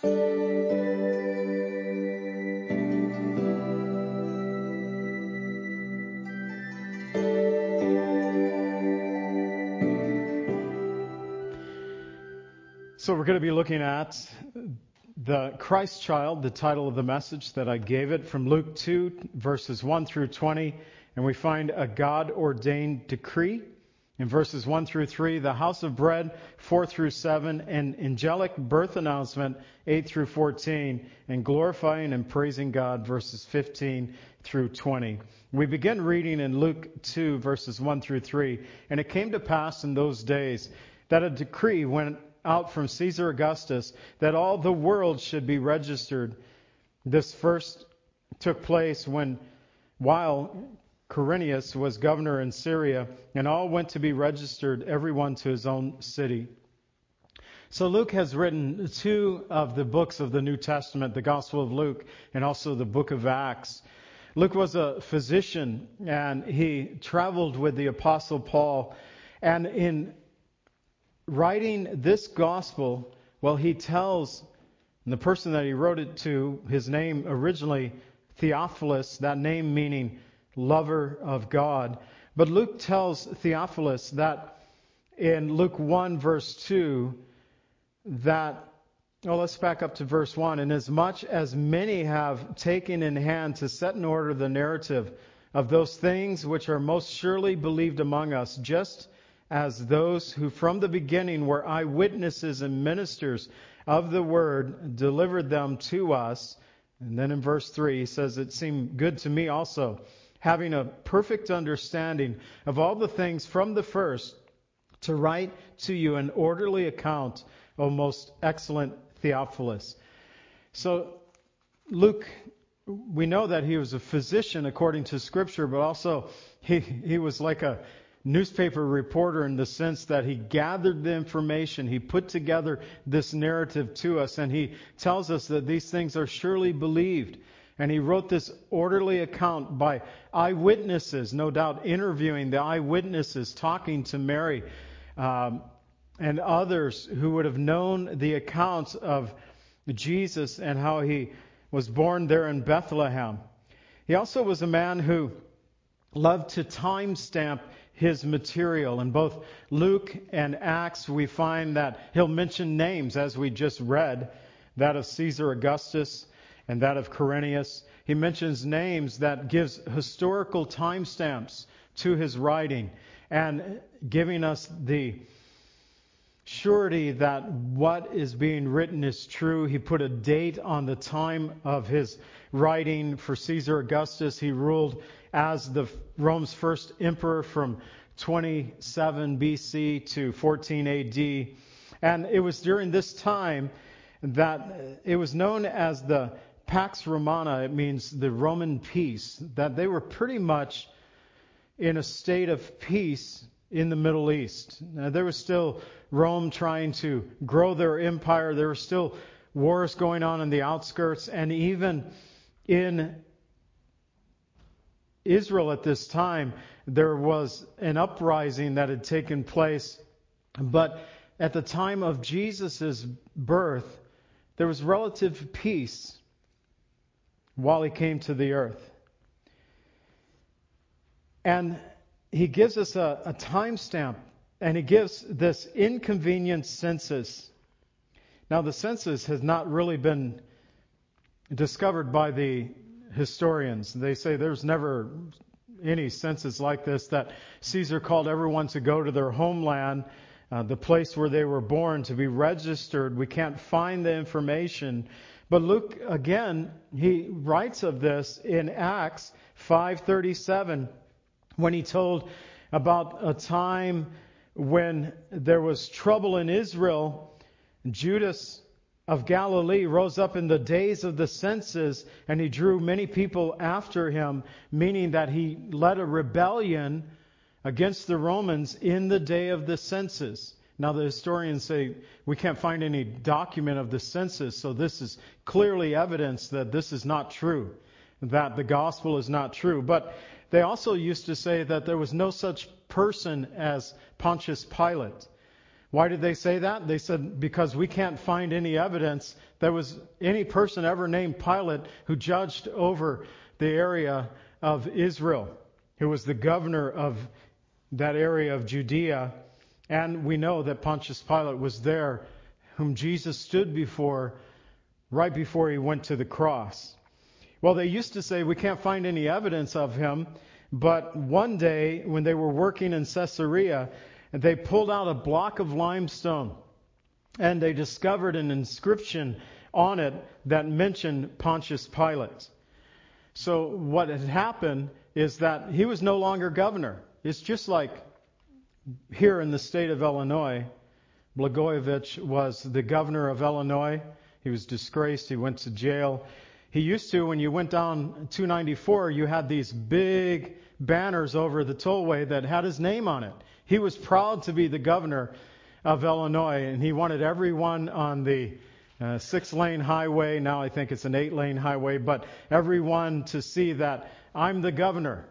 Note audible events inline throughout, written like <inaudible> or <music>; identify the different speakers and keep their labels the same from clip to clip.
Speaker 1: So we're going to be looking at the Christ child, the title of the message that I gave it from Luke 2, verses 1 through 20. And we find a God ordained decree in verses 1 through 3, the house of bread 4 through 7, and angelic birth announcement 8 through 14, and glorifying and praising God verses 15 through 20. We begin reading in Luke 2, verses 1 through 3. And it came to pass in those days that a decree went out from Caesar Augustus that all the world should be registered. This first took place when, while Quirinius was governor in Syria, and all went to be registered, everyone to his own city. So Luke has written two of the books of the New Testament, the Gospel of Luke and also the book of Acts. Luke was a physician and he traveled with the apostle Paul. And in writing this gospel, well, he tells the person that he wrote it to, his name originally Theophilus, that name meaning lover of God. But Luke tells Theophilus that in Luke 1, verse 2, that, well, let's back up to verse 1. And as much as many have taken in hand to set in order the narrative of those things which are most surely believed among us, just as those who from the beginning were eyewitnesses and ministers of the word delivered them to us. And then in verse 3, he says, It seemed good to me also, having a perfect understanding of all the things from the first, to write to you an orderly account, O most excellent Theophilus. So, Luke, we know that he was a physician according to Scripture, but also he, he was like a newspaper reporter in the sense that he gathered the information, he put together this narrative to us, and he tells us that these things are surely believed. And he wrote this orderly account by eyewitnesses, no doubt interviewing the eyewitnesses, talking to Mary um, and others who would have known the accounts of Jesus and how he was born there in Bethlehem. He also was a man who loved to timestamp his material. In both Luke and Acts, we find that he'll mention names, as we just read, that of Caesar Augustus and that of Quirinius. He mentions names that gives historical timestamps to his writing and giving us the surety that what is being written is true. He put a date on the time of his writing. For Caesar Augustus, he ruled as the Rome's first emperor from 27 BC to 14 AD. And it was during this time that it was known as the Pax Romana, it means the Roman peace, that they were pretty much in a state of peace in the Middle East. Now, there was still Rome trying to grow their empire. There were still wars going on in the outskirts, and even in Israel at this time, there was an uprising that had taken place. But at the time of Jesus' birth, there was relative peace while he came to the earth. And he gives us a, a timestamp, and he gives this inconvenient census. Now, the census has not really been discovered by the historians. They say there's never any census like this that Caesar called everyone to go to their homeland, uh, the place where they were born, to be registered. We can't find the information. But Luke, again, he writes of this in Acts 5:37 when he told about a time when there was trouble in Israel. Judas of Galilee rose up in the days of the census, and he drew many people after him, meaning that he led a rebellion against the Romans in the day of the census. Now, the historians say we can't find any document of the census, so this is clearly evidence that this is not true, that the gospel is not true. But they also used to say that there was no such person as Pontius Pilate. Why did they say that? They said, because we can't find any evidence there was any person ever named Pilate who judged over the area of Israel, who was the governor of that area of Judea. And we know that Pontius Pilate was there, whom Jesus stood before right before he went to the cross. Well, they used to say we can't find any evidence of him, but one day when they were working in Caesarea, they pulled out a block of limestone and they discovered an inscription on it that mentioned Pontius Pilate. So what had happened is that he was no longer governor. It's just like here in the state of Illinois, Blagojevich was the governor of Illinois. He was disgraced. He went to jail. He used to, when you went down 294, you had these big banners over the tollway that had his name on it. He was proud to be the governor of Illinois, and he wanted everyone on the uh, six lane highway, now I think it's an eight lane highway, but everyone to see that I'm the governor.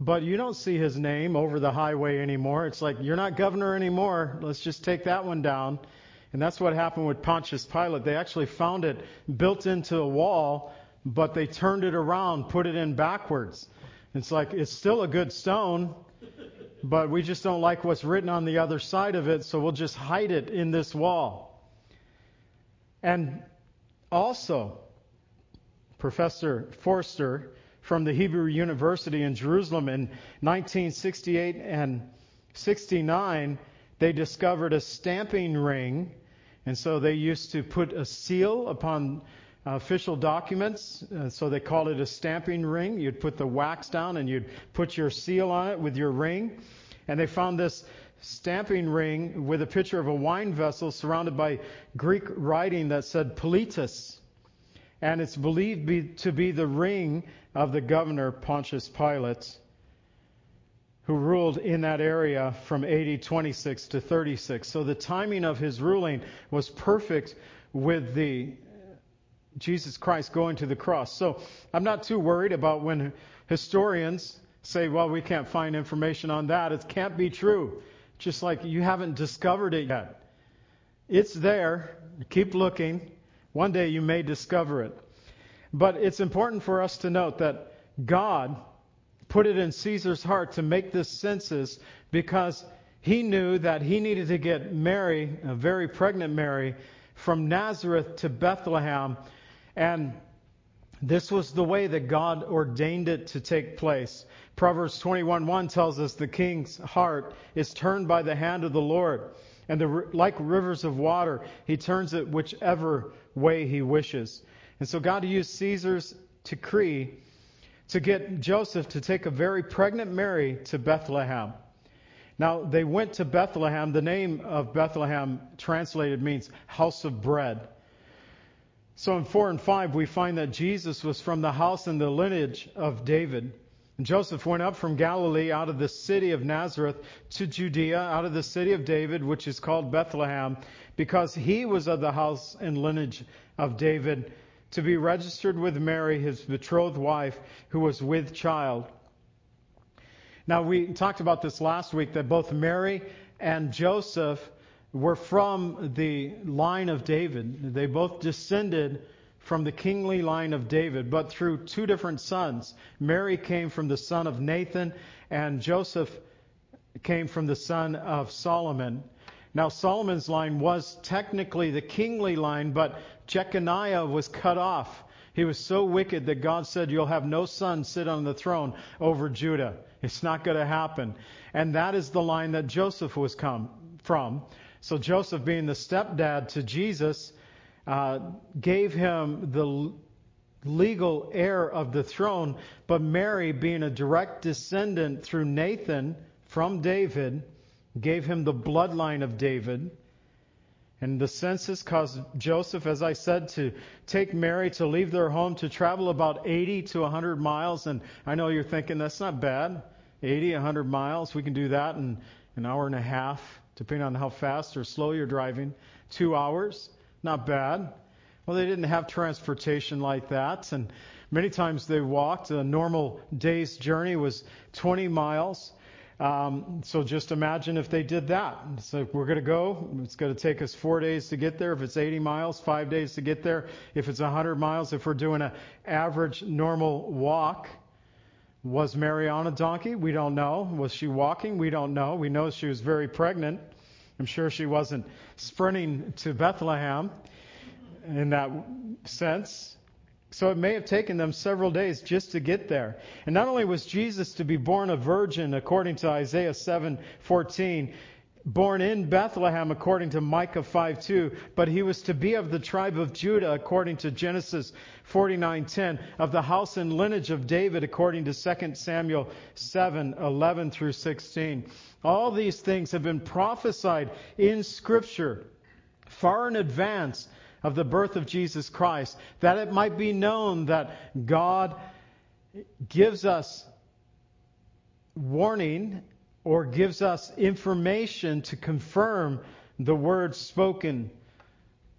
Speaker 1: But you don't see his name over the highway anymore. It's like, you're not governor anymore. Let's just take that one down. And that's what happened with Pontius Pilate. They actually found it built into a wall, but they turned it around, put it in backwards. It's like, it's still a good stone, but we just don't like what's written on the other side of it, so we'll just hide it in this wall. And also, Professor Foerster from the Hebrew University in Jerusalem in 1968 and 69, they discovered a stamping ring. And so they used to put a seal upon official documents. Uh, so they called it a stamping ring. You'd put the wax down and you'd put your seal on it with your ring. And they found this stamping ring with a picture of a wine vessel surrounded by Greek writing that said Politis. And it's believed be, to be the ring of the governor Pontius Pilate, who ruled in that area from AD 26 to 36. So the timing of his ruling was perfect with the Jesus Christ going to the cross. So I'm not too worried about when historians say, well, we can't find information on that. It can't be true just like you haven't discovered it yet. It's there. Keep looking. One day you may discover it. But it's important for us to note that God put it in Caesar's heart to make this census because he knew that he needed to get Mary, a very pregnant Mary, from Nazareth to Bethlehem. And this was the way that God ordained it to take place. Proverbs 21:1 tells us the king's heart is turned by the hand of the Lord, and the, like rivers of water, he turns it whichever way he wishes. And so God used Caesar's decree to get Joseph to take a very pregnant Mary to Bethlehem. Now, they went to Bethlehem. The name of Bethlehem translated means house of bread. So in 4 and 5, we find that Jesus was from the house and the lineage of David. And Joseph went up from Galilee out of the city of Nazareth to Judea, out of the city of David, which is called Bethlehem, because he was of the house and lineage of David, to be registered with Mary, his betrothed wife, who was with child. Now, we talked about this last week that both Mary and Joseph were from the line of David. They both descended from the kingly line of David, but through two different sons. Mary came from the son of Nathan, and Joseph came from the son of Solomon. Now, Solomon's line was technically the kingly line, but Jeconiah was cut off. He was so wicked that God said, You'll have no son sit on the throne over Judah. It's not going to happen. And that is the line that Joseph was come from. So, Joseph, being the stepdad to Jesus, uh, gave him the legal heir of the throne, but Mary, being a direct descendant through Nathan from David, gave him the bloodline of David. And the census caused Joseph, as I said, to take Mary to leave their home to travel about 80 to 100 miles. And I know you're thinking that's not bad. 80, 100 miles. We can do that in an hour and a half, depending on how fast or slow you're driving. Two hours. Not bad. Well, they didn't have transportation like that, and many times they walked. A normal day's journey was 20 miles. Um, so just imagine if they did that. So we're going to go. It's going to take us four days to get there. If it's 80 miles, five days to get there. If it's 100 miles, if we're doing an average normal walk, was Mary on a donkey? We don't know. Was she walking? We don't know. We know she was very pregnant. I'm sure she wasn't sprinting to Bethlehem in that sense. So it may have taken them several days just to get there. And not only was Jesus to be born a virgin according to Isaiah 7:14, born in Bethlehem according to Micah 5:2, but he was to be of the tribe of Judah according to Genesis 49:10, of the house and lineage of David according to 2 Samuel 7:11 through 16. All these things have been prophesied in scripture far in advance of the birth of Jesus Christ, that it might be known that God gives us warning or gives us information to confirm the words spoken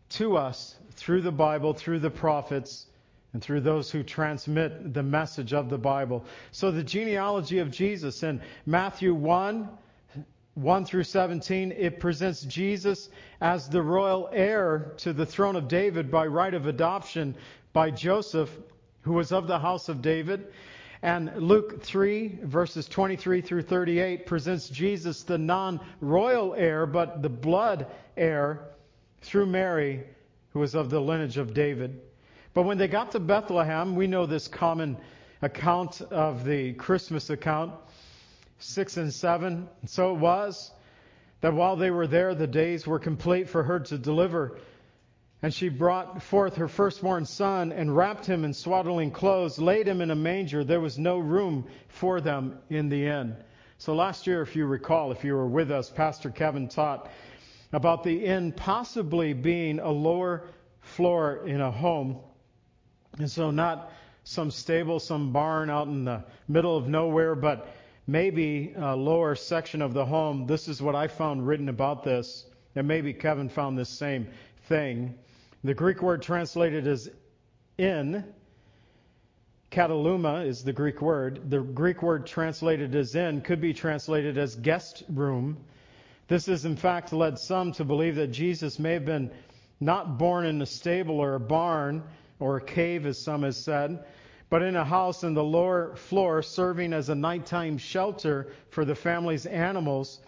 Speaker 1: to us through the Bible, through the prophets, and through those who transmit the message of the Bible. So the genealogy of Jesus in Matthew 1 1 through 17, it presents Jesus as the royal heir to the throne of David by right of adoption by Joseph, who was of the house of David. And Luke 3, verses 23 through 38, presents Jesus the non royal heir, but the blood heir through Mary, who was of the lineage of David. But when they got to Bethlehem, we know this common account of the Christmas account. 6 and 7. And so it was that while they were there, the days were complete for her to deliver. And she brought forth her firstborn son and wrapped him in swaddling clothes, laid him in a manger. There was no room for them in the inn. So last year, if you recall, if you were with us, Pastor Kevin taught about the inn possibly being a lower floor in a home. And so not some stable, some barn out in the middle of nowhere, but maybe a lower section of the home. This is what I found written about this, and maybe Kevin found this same thing. The Greek word translated as in, kataluma is the Greek word. The Greek word translated as in could be translated as guest room. This has in fact led some to believe that Jesus may have been not born in a stable or a barn or a cave, as some have said, but in a house in the lower floor serving as a nighttime shelter for the family's animals.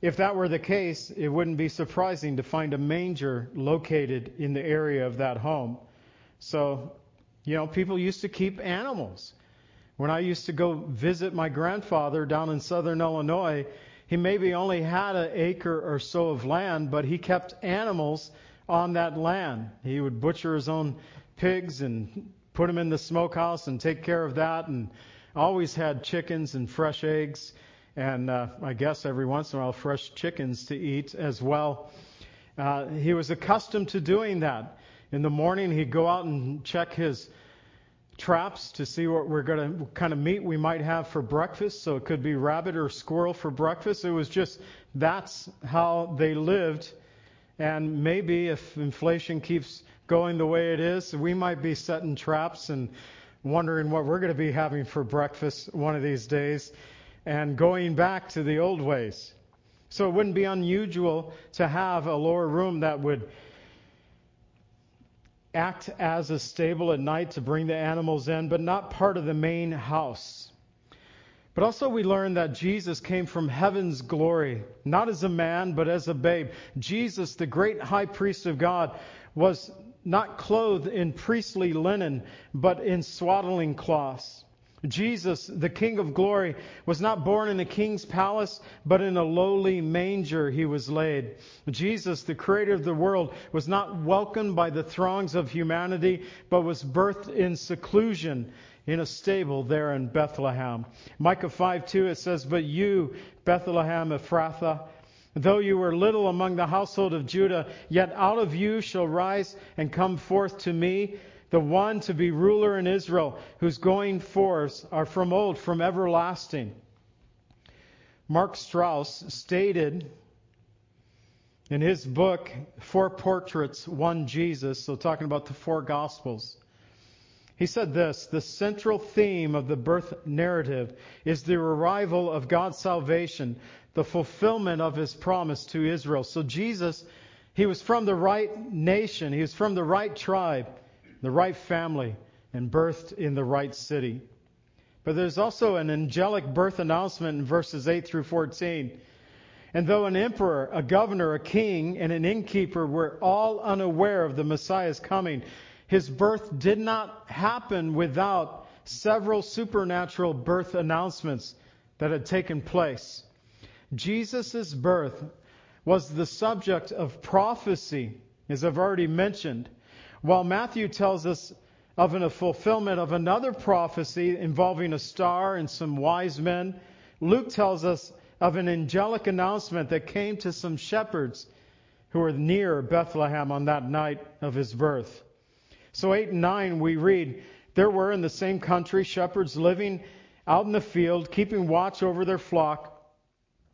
Speaker 1: If that were the case, it wouldn't be surprising to find a manger located in the area of that home. So, you know, people used to keep animals. When I used to go visit my grandfather down in southern Illinois, he maybe only had an acre or so of land, but he kept animals on that land. He would butcher his own pigs and put them in the smokehouse and take care of that, and always had chickens and fresh eggs, and uh, I guess every once in a while fresh chickens to eat as well. Uh, he was accustomed to doing that. In the morning, he'd go out and check his traps to see what we're going to, kind of meat we might have for breakfast. So it could be rabbit or squirrel for breakfast. It was just that's how they lived. And maybe if inflation keeps going the way it is, we might be setting traps and wondering what we're going to be having for breakfast one of these days and going back to the old ways. So it wouldn't be unusual to have a lower room that would act as a stable at night to bring the animals in, but not part of the main house. But also, we learn that Jesus came from heaven's glory, not as a man, but as a babe. Jesus, the great high priest of God, was not clothed in priestly linen, but in swaddling cloths. Jesus, the King of glory, was not born in a king's palace, but in a lowly manger he was laid. Jesus, the creator of the world, was not welcomed by the throngs of humanity, but was birthed in seclusion in a stable there in Bethlehem. Micah 5 2, it says, But you, Bethlehem Ephrathah, Though you were little among the household of Judah, yet out of you shall rise and come forth to me the one to be ruler in Israel, whose going forth are from old, from everlasting. Mark Strauss stated in his book, Four Portraits, One Jesus, so talking about the four Gospels, He said this The central theme of the birth narrative is the arrival of God's salvation, the fulfillment of his promise to Israel. So Jesus, he was from the right nation, he was from the right tribe, the right family, and birthed in the right city. But there's also an angelic birth announcement in verses 8 through 14. And though an emperor, a governor, a king, and an innkeeper were all unaware of the Messiah's coming, his birth did not happen without several supernatural birth announcements that had taken place. Jesus' birth was the subject of prophecy, as I've already mentioned, while Matthew tells us of a fulfillment of another prophecy involving a star and some wise men. Luke tells us of an angelic announcement that came to some shepherds who were near Bethlehem on that night of his birth. So 8 and 9 we read, There were in the same country shepherds living out in the field, keeping watch over their flock.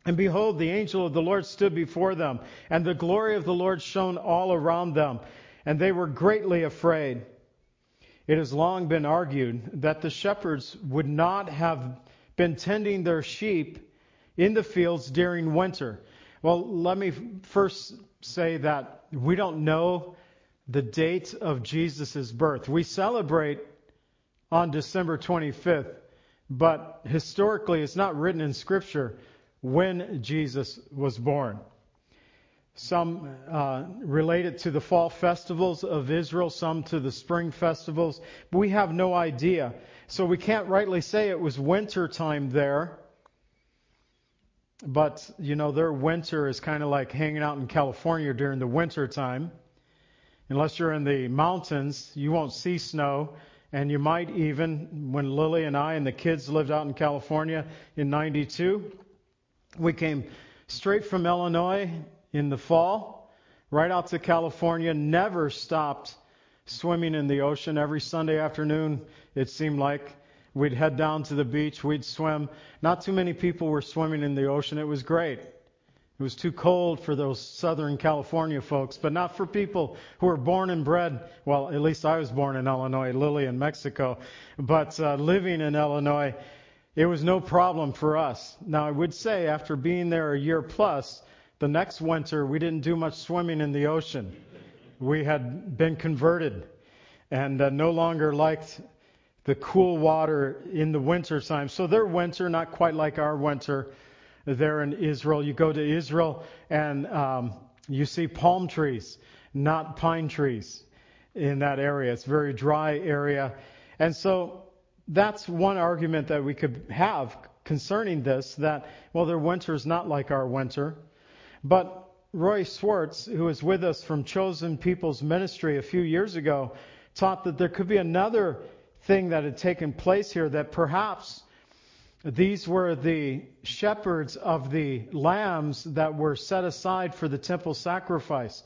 Speaker 1: And behold, the angel of the Lord stood before them, and the glory of the Lord shone all around them, and they were greatly afraid. It has long been argued that the shepherds would not have been tending their sheep in the fields during winter. Well, let me first say that we don't know the date of Jesus' birth. We celebrate on December 25th, but historically it's not written in Scripture when Jesus was born. Some uh, relate it to the fall festivals of Israel, some to the spring festivals, but we have no idea. So we can't rightly say it was winter time there. But, you know, their winter is kind of like hanging out in California during the winter time. Unless you're in the mountains, you won't see snow. And you might even, when Lily and I and the kids lived out in California in 92, we came straight from Illinois in the fall, right out to California, never stopped swimming in the ocean. Every Sunday afternoon, it seemed like we'd head down to the beach, we'd swim. Not too many people were swimming in the ocean. It was great. It was too cold for those Southern California folks, but not for people who were born and bred. Well, at least I was born in Illinois, Lily in Mexico, but uh, living in Illinois, it was no problem for us. Now, I would say after being there a year plus, the next winter we didn't do much swimming in the ocean. We had been converted and uh, no longer liked the cool water in the winter time. So their winter, not quite like our winter there in Israel. You go to Israel and um, you see palm trees, not pine trees in that area. It's a very dry area. And so that's one argument that we could have concerning this that, well, their winter is not like our winter. But Roy Swartz, who was with us from Chosen People's Ministry a few years ago, taught that there could be another thing that had taken place here that perhaps these were the shepherds of the lambs that were set aside for the temple sacrifice.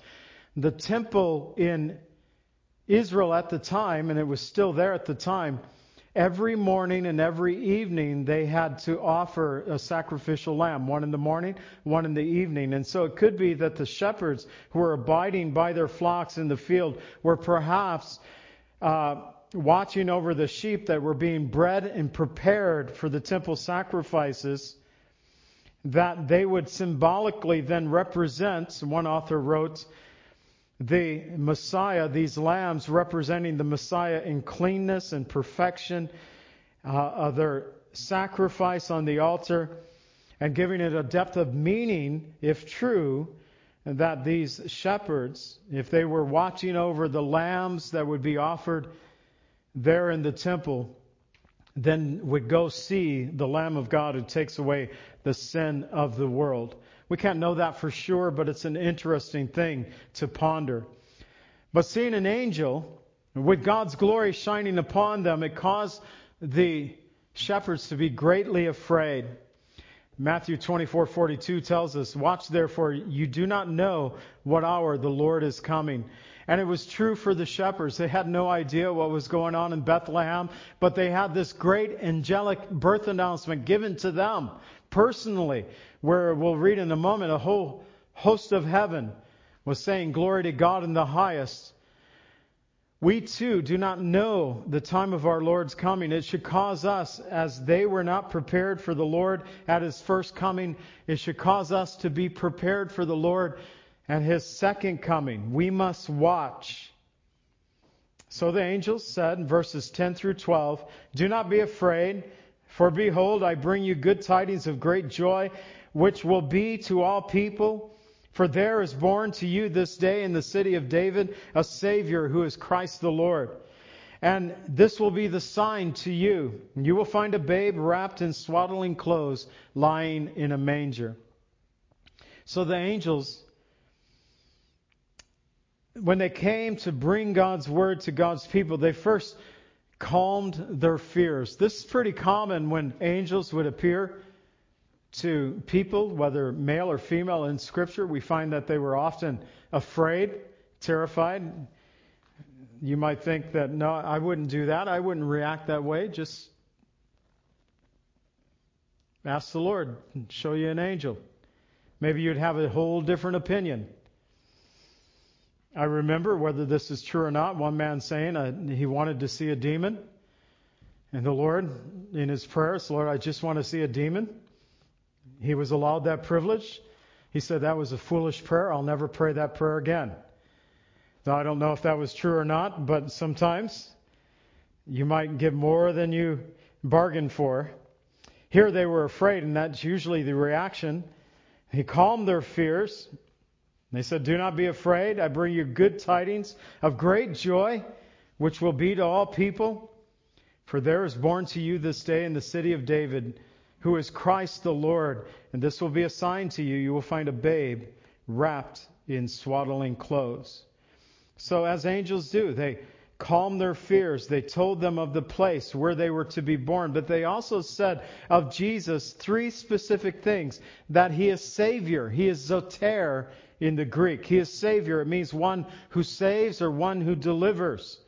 Speaker 1: The temple in Israel at the time, and it was still there at the time, every morning and every evening they had to offer a sacrificial lamb, one in the morning, one in the evening. And so it could be that the shepherds who were abiding by their flocks in the field were perhaps uh, watching over the sheep that were being bred and prepared for the temple sacrifices, that they would symbolically then represent, one author wrote, the Messiah, these lambs representing the Messiah in cleanness and perfection uh, their sacrifice on the altar, and giving it a depth of meaning, if true, that these shepherds, if they were watching over the lambs that would be offered there in the temple, then would go see the Lamb of God who takes away the sin of the world. We can't know that for sure, but it's an interesting thing to ponder. But seeing an angel with God's glory shining upon them, it caused the shepherds to be greatly afraid. Matthew 24:42 tells us, "Watch therefore, you do not know what hour the Lord is coming." And it was true for the shepherds. They had no idea what was going on in Bethlehem, but they had this great angelic birth announcement given to them personally, where we'll read in a moment a whole host of heaven was saying, Glory to God in the highest, we too do not know the time of our Lord's coming. It should cause us, as they were not prepared for the Lord at his first coming, it should cause us to be prepared for the Lord at his second coming. We must watch. So the angels said in verses 10 through 12, Do not be afraid, for behold, I bring you good tidings of great joy, which will be to all people. For there is born to you this day in the city of David a Savior who is Christ the Lord. And this will be the sign to you. You will find a babe wrapped in swaddling clothes lying in a manger. So the angels, when they came to bring God's word to God's people, they first calmed their fears. This is pretty common when angels would appear to people, whether male or female, in Scripture, we find that they were often afraid, terrified. You might think that, no, I wouldn't do that. I wouldn't react that way. Just ask the Lord, and show you an angel. Maybe you'd have a whole different opinion. I remember, whether this is true or not, one man saying uh, he wanted to see a demon. And the Lord, in his prayers, Lord, I just want to see a demon. He was allowed that privilege. He said that was a foolish prayer. I'll never pray that prayer again. Now, I don't know if that was true or not, but sometimes you might get more than you bargained for. Here they were afraid, and that's usually the reaction. He calmed their fears. They said, Do not be afraid. I bring you good tidings of great joy, which will be to all people. For there is born to you this day in the city of David who is Christ the Lord. And this will be a sign to you. You will find a babe wrapped in swaddling clothes. So, as angels do, they calmed their fears. They told them of the place where they were to be born. But they also said of Jesus three specific things that he is Savior. He is Zoter in the Greek. He is Savior. It means one who saves or one who delivers.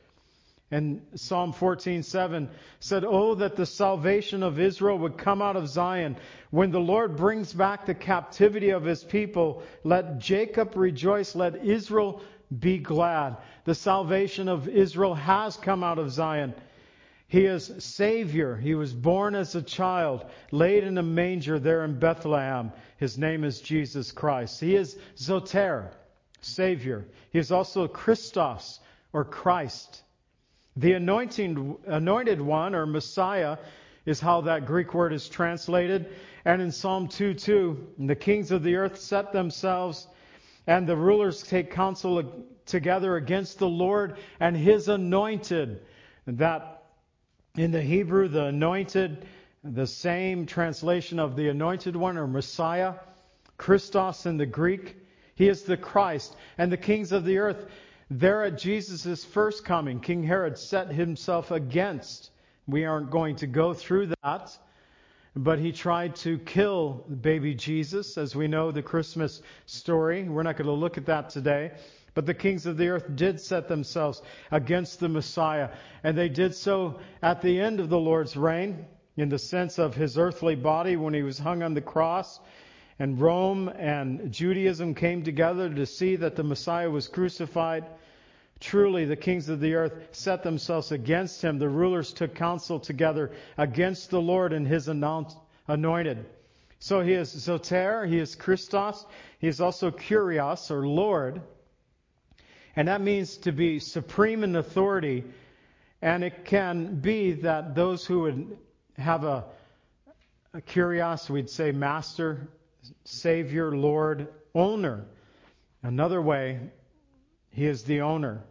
Speaker 1: And Psalm 14:7 said, "Oh that the salvation of Israel would come out of Zion. When the Lord brings back the captivity of his people, let Jacob rejoice, let Israel be glad." The salvation of Israel has come out of Zion. He is Savior. He was born as a child, laid in a manger there in Bethlehem. His name is Jesus Christ. He is Zoter, Savior. He is also Christos, or Christ. The anointing, anointed one, or Messiah, is how that Greek word is translated. And in Psalm 2:2, the kings of the earth set themselves, and the rulers take counsel together against the Lord and his anointed. That in the Hebrew, the anointed, the same translation of the anointed one or Messiah, Christos in the Greek. He is the Christ. And the kings of the earth there at Jesus' first coming, King Herod set himself against. We aren't going to go through that. But he tried to kill baby Jesus, as we know the Christmas story. We're not going to look at that today. But the kings of the earth did set themselves against the Messiah. And they did so at the end of the Lord's reign, in the sense of his earthly body when he was hung on the cross. And Rome and Judaism came together to see that the Messiah was crucified. Truly, the kings of the earth set themselves against him. The rulers took counsel together against the Lord and his anointed. So he is Zoter, he is Christos, he is also Kurios, or Lord. And that means to be supreme in authority. And it can be that those who would have a, a Kurios, we'd say master, savior, Lord, owner. Another way, he is the owner.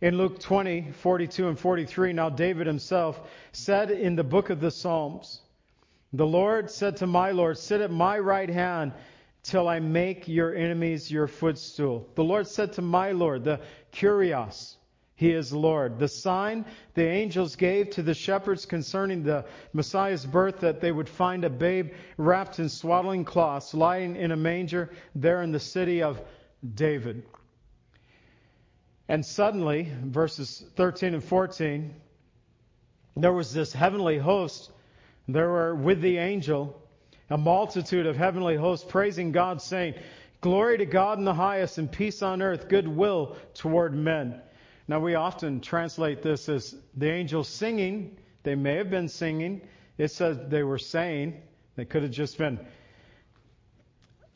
Speaker 1: In Luke 20, 42 and 43, now David himself said in the book of the Psalms, The Lord said to my Lord, Sit at my right hand till I make your enemies your footstool. The Lord said to my Lord, the Kurios, he is Lord. The sign the angels gave to the shepherds concerning the Messiah's birth that they would find a babe wrapped in swaddling cloths lying in a manger there in the city of David. And suddenly, verses 13 and 14, there was this heavenly host. There were with the angel a multitude of heavenly hosts praising God, saying, Glory to God in the highest, and peace on earth, goodwill toward men. Now, we often translate this as the angels singing. They may have been singing. It says they were saying. They could have just been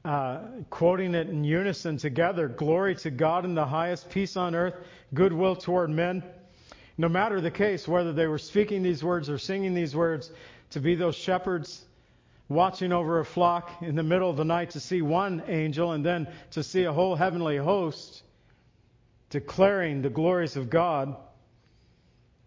Speaker 1: uh, quoting it in unison together Glory to God in the highest, peace on earth, goodwill toward men. No matter the case, whether they were speaking these words or singing these words, to be those shepherds watching over a flock in the middle of the night to see one angel and then to see a whole heavenly host declaring the glories of God,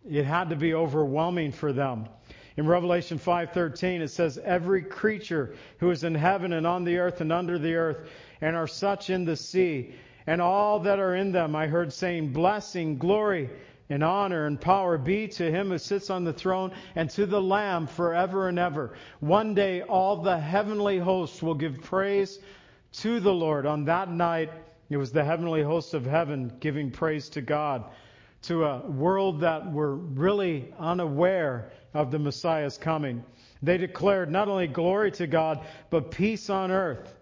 Speaker 1: it had to be overwhelming for them. In Revelation 5:13 it says every creature who is in heaven and on the earth and under the earth and are such in the sea and all that are in them I heard saying blessing glory and honor and power be to him who sits on the throne and to the lamb forever and ever. One day all the heavenly hosts will give praise to the Lord. On that night it was the heavenly hosts of heaven giving praise to God to a world that were really unaware of the Messiah's coming. They declared not only glory to God, but peace on earth.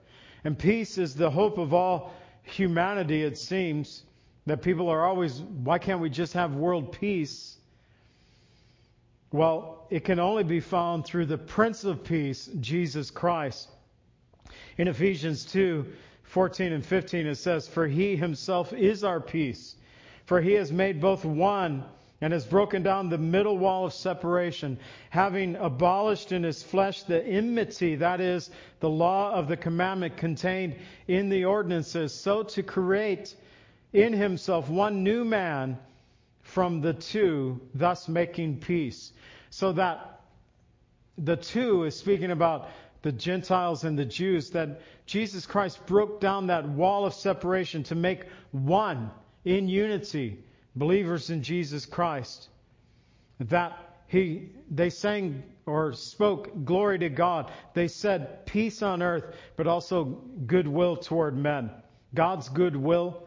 Speaker 1: And peace is the hope of all humanity, it seems. That people are always, why can't we just have world peace? Well, it can only be found through the Prince of Peace, Jesus Christ. In Ephesians 2 14 and 15, it says, For he himself is our peace, for he has made both one and has broken down the middle wall of separation, having abolished in his flesh the enmity, that is, the law of the commandment contained in the ordinances, so to create in himself one new man from the two, thus making peace. So that the two is speaking about the Gentiles and the Jews, that Jesus Christ broke down that wall of separation to make one in unity believers in Jesus Christ, that he, they sang or spoke glory to God. They said peace on earth, but also goodwill toward men. God's goodwill.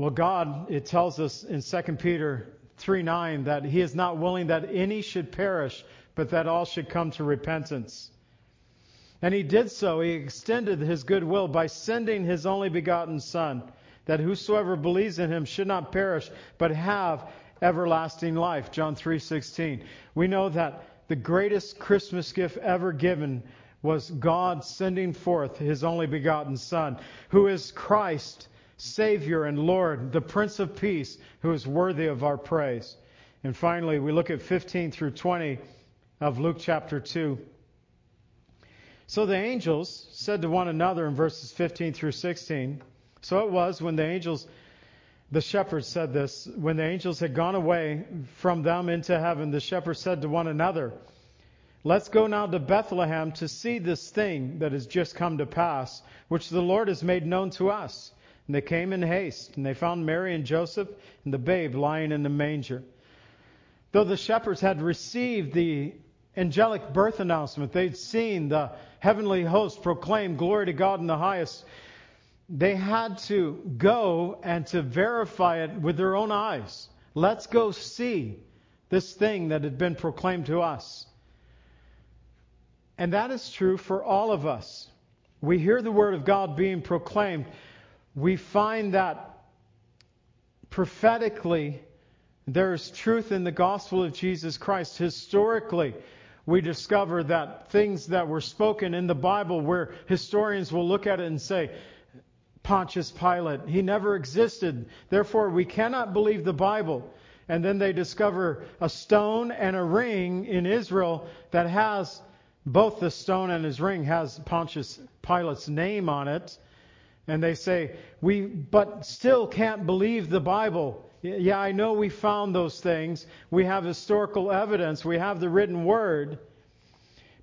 Speaker 1: Well, God, it tells us in 2 Peter 3 9 that He is not willing that any should perish, but that all should come to repentance. And He did so. He extended His goodwill by sending His only begotten Son that whosoever believes in him should not perish, but have everlasting life. John 3:16. We know that the greatest Christmas gift ever given was God sending forth his only begotten son, who is Christ, Savior and Lord, the Prince of Peace, who is worthy of our praise. And finally, we look at 15 through 20 of Luke chapter 2. So the angels said to one another in verses 15 through 16, so it was when the angels, the shepherds said this, when the angels had gone away from them into heaven, the shepherds said to one another, Let's go now to Bethlehem to see this thing that has just come to pass, which the Lord has made known to us. And they came in haste, and they found Mary and Joseph and the babe lying in the manger. Though the shepherds had received the angelic birth announcement, they'd seen the heavenly host proclaim glory to God in the highest they had to go and to verify it with their own eyes. Let's go see this thing that had been proclaimed to us. And that is true for all of us. We hear the Word of God being proclaimed. We find that prophetically there's truth in the gospel of Jesus Christ. Historically, we discover that things that were spoken in the Bible, where historians will look at it and say, Pontius Pilate. He never existed. Therefore, we cannot believe the Bible. And then they discover a stone and a ring in Israel that has both the stone and his ring has Pontius Pilate's name on it. And they say, we but still can't believe the Bible. Yeah, I know we found those things. We have historical evidence. We have the written word.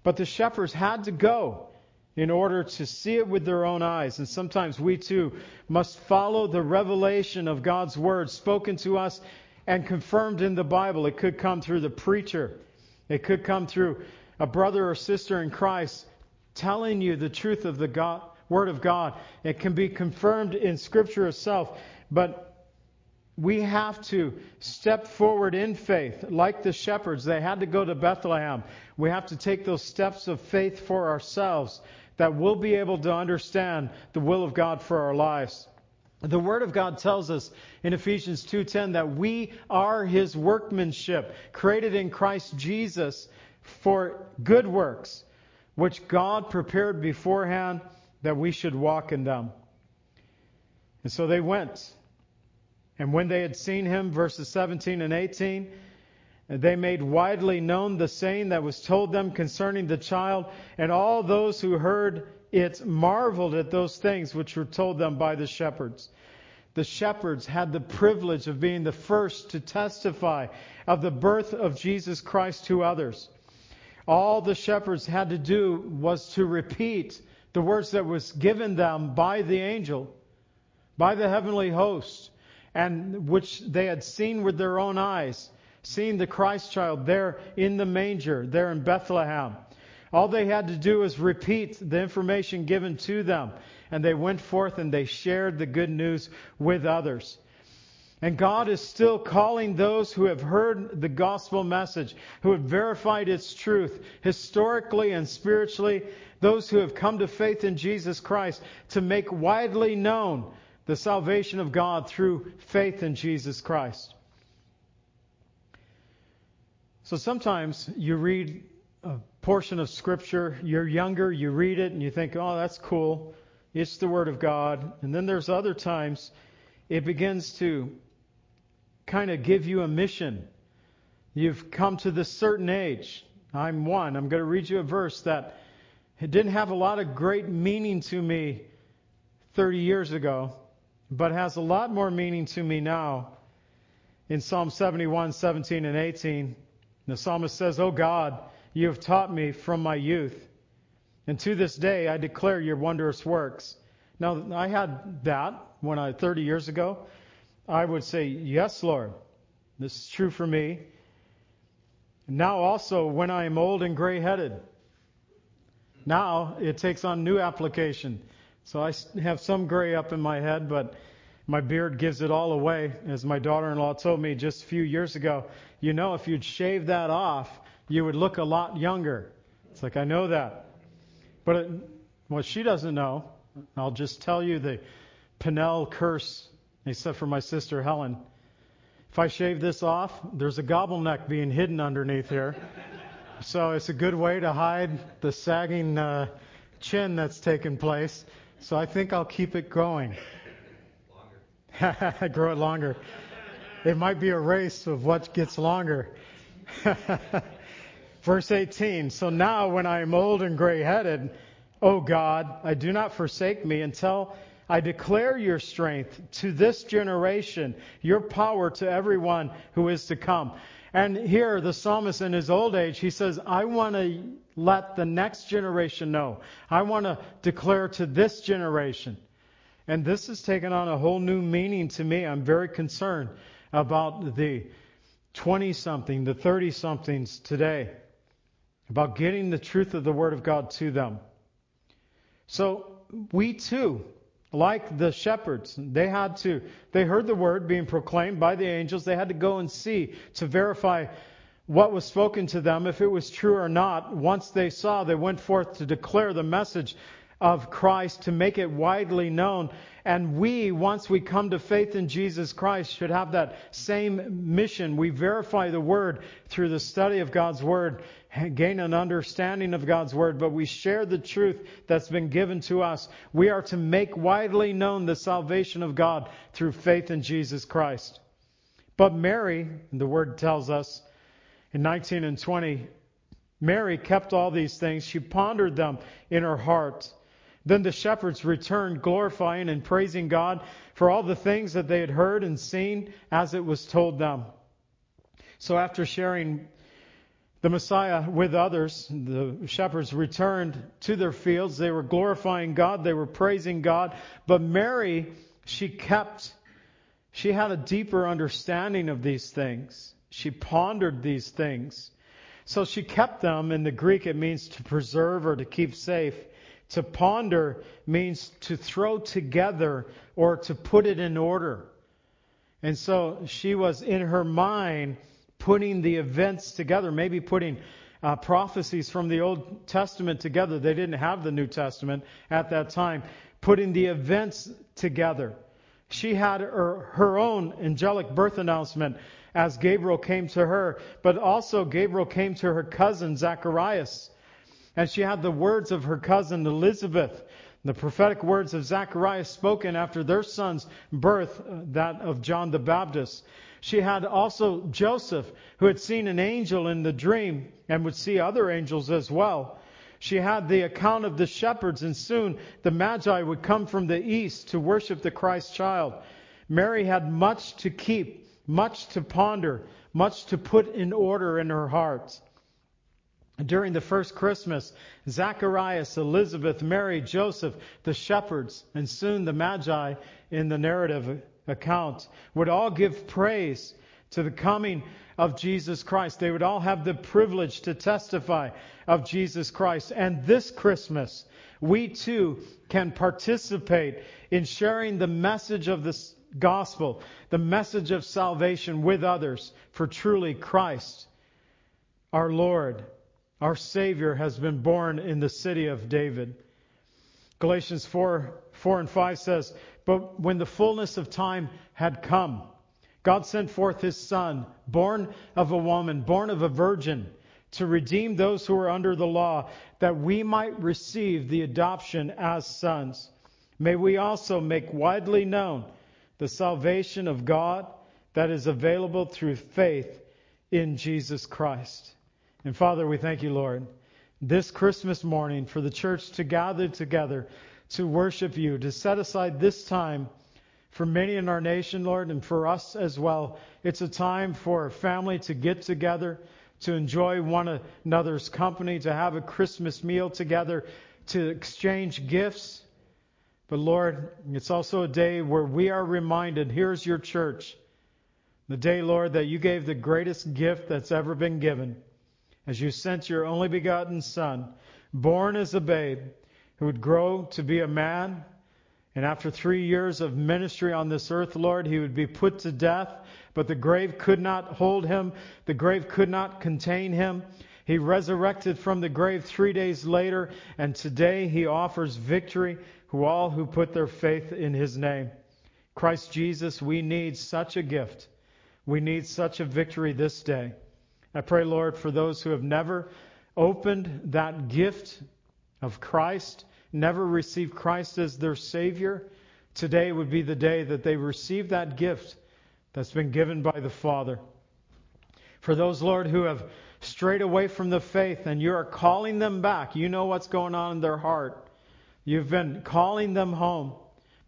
Speaker 1: But the shepherds had to go in order to see it with their own eyes. And sometimes we too must follow the revelation of God's Word spoken to us and confirmed in the Bible. It could come through the preacher, it could come through a brother or sister in Christ telling you the truth of the God, Word of God. It can be confirmed in Scripture itself. But we have to step forward in faith like the shepherds. They had to go to Bethlehem. We have to take those steps of faith for ourselves that we'll be able to understand the will of God for our lives. The Word of God tells us in Ephesians 2:10 that we are His workmanship, created in Christ Jesus for good works, which God prepared beforehand that we should walk in them. And so they went. And when they had seen him, verses 17 and 18, they made widely known the saying that was told them concerning the child, and all those who heard it marveled at those things which were told them by the shepherds. The shepherds had the privilege of being the first to testify of the birth of Jesus Christ to others. All the shepherds had to do was to repeat the words that was given them by the angel, by the heavenly host, and which they had seen with their own eyes, seeing the Christ child there in the manger, there in Bethlehem. All they had to do was repeat the information given to them. And they went forth and they shared the good news with others. And God is still calling those who have heard the gospel message, who have verified its truth historically and spiritually, those who have come to faith in Jesus Christ, to make widely known the salvation of God through faith in Jesus Christ. So sometimes you read a portion of Scripture, you're younger, you read it, and you think, oh, that's cool. It's the Word of God. And then there's other times it begins to kind of give you a mission. You've come to this certain age. I'm one. I'm going to read you a verse that it didn't have a lot of great meaning to me 30 years ago, but has a lot more meaning to me now. In Psalm 71, 17, and 18, the psalmist says, Oh God, you have taught me from my youth. And to this day, I declare your wondrous works. Now, I had that when I, 30 years ago. I would say, Yes, Lord, this is true for me. Now, also, when I am old and gray headed, now it takes on new application. So I have some gray up in my head, but my beard gives it all away. As my daughter in law told me just a few years ago, you know, if you'd shave that off, you would look a lot younger. It's like, I know that. But it, what she doesn't know, I'll just tell you the Pinnell curse, except for my sister Helen. If I shave this off, there's a gobbleneck being hidden underneath here. <laughs> so it's a good way to hide the sagging uh, chin that's taken place. So I think I'll keep it going. Longer. <laughs> Grow it longer. It might be a race of what gets longer. <laughs> Verse 18 So now, when I am old and gray headed, O God, I do not forsake me until I declare your strength to this generation, your power to everyone who is to come. And here, the psalmist in his old age, he says, I want to let the next generation know. I want to declare to this generation. And this has taken on a whole new meaning to me. I'm very concerned about the 20 something, the 30 somethings today about getting the truth of the Word of God to them. So we too, like the shepherds, they had to, they heard the Word being proclaimed by the angels. They had to go and see to verify what was spoken to them, if it was true or not. Once they saw, they went forth to declare the message of Christ, to make it widely known. And we, once we come to faith in Jesus Christ, should have that same mission. We verify the Word through the study of God's Word gain an understanding of God's Word, but we share the truth that's been given to us. We are to make widely known the salvation of God through faith in Jesus Christ. But Mary, the Word tells us in 19 and 20, Mary kept all these things. She pondered them in her heart. Then the shepherds returned, glorifying and praising God for all the things that they had heard and seen as it was told them. So after sharing the Messiah with others. The shepherds returned to their fields. They were glorifying God. They were praising God. But Mary, she kept, she had a deeper understanding of these things. She pondered these things. So she kept them. In the Greek, it means to preserve or to keep safe. To ponder means to throw together or to put it in order. And so she was in her mind putting the events together, maybe putting uh, prophecies from the Old Testament together. They didn't have the New Testament at that time. Putting the events together. She had her, her own angelic birth announcement as Gabriel came to her, but also Gabriel came to her cousin Zacharias. And she had the words of her cousin Elizabeth, the prophetic words of Zacharias spoken after their son's birth, uh, that of John the Baptist. She had also Joseph, who had seen an angel in the dream and would see other angels as well. She had the account of the shepherds, and soon the Magi would come from the east to worship the Christ child. Mary had much to keep, much to ponder, much to put in order in her heart. During the first Christmas, Zacharias, Elizabeth, Mary, Joseph, the shepherds, and soon the Magi in the narrative account would all give praise to the coming of Jesus Christ. They would all have the privilege to testify of Jesus Christ. And this Christmas, we too can participate in sharing the message of this gospel, the message of salvation with others. For truly Christ, our Lord, our Savior, has been born in the city of David. Galatians 4, 4 and 5 says, But when the fullness of time had come, God sent forth his Son, born of a woman, born of a virgin, to redeem those who are under the law, that we might receive the adoption as sons. May we also make widely known the salvation of God that is available through faith in Jesus Christ. And Father, we thank you, Lord, this Christmas morning for the church to gather together to worship you, to set aside this time for many in our nation, Lord, and for us as well. It's a time for family to get together, to enjoy one another's company, to have a Christmas meal together, to exchange gifts. But Lord, it's also a day where we are reminded here's your church. The day, Lord, that you gave the greatest gift that's ever been given as you sent your only begotten Son, born as a babe, who would grow to be a man and after three years of ministry on this earth, Lord, he would be put to death, but the grave could not hold him. The grave could not contain him. He resurrected from the grave three days later, and today he offers victory to all who put their faith in his name. Christ Jesus, we need such a gift. We need such a victory this day. I pray, Lord, for those who have never opened that gift of Christ never received Christ as their Savior, today would be the day that they receive that gift that's been given by the Father. For those, Lord, who have strayed away from the faith and you are calling them back, you know what's going on in their heart. You've been calling them home.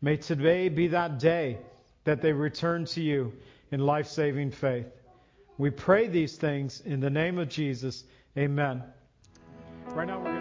Speaker 1: May today be that day that they return to you in life saving faith. We pray these things in the name of Jesus. Amen. Right now,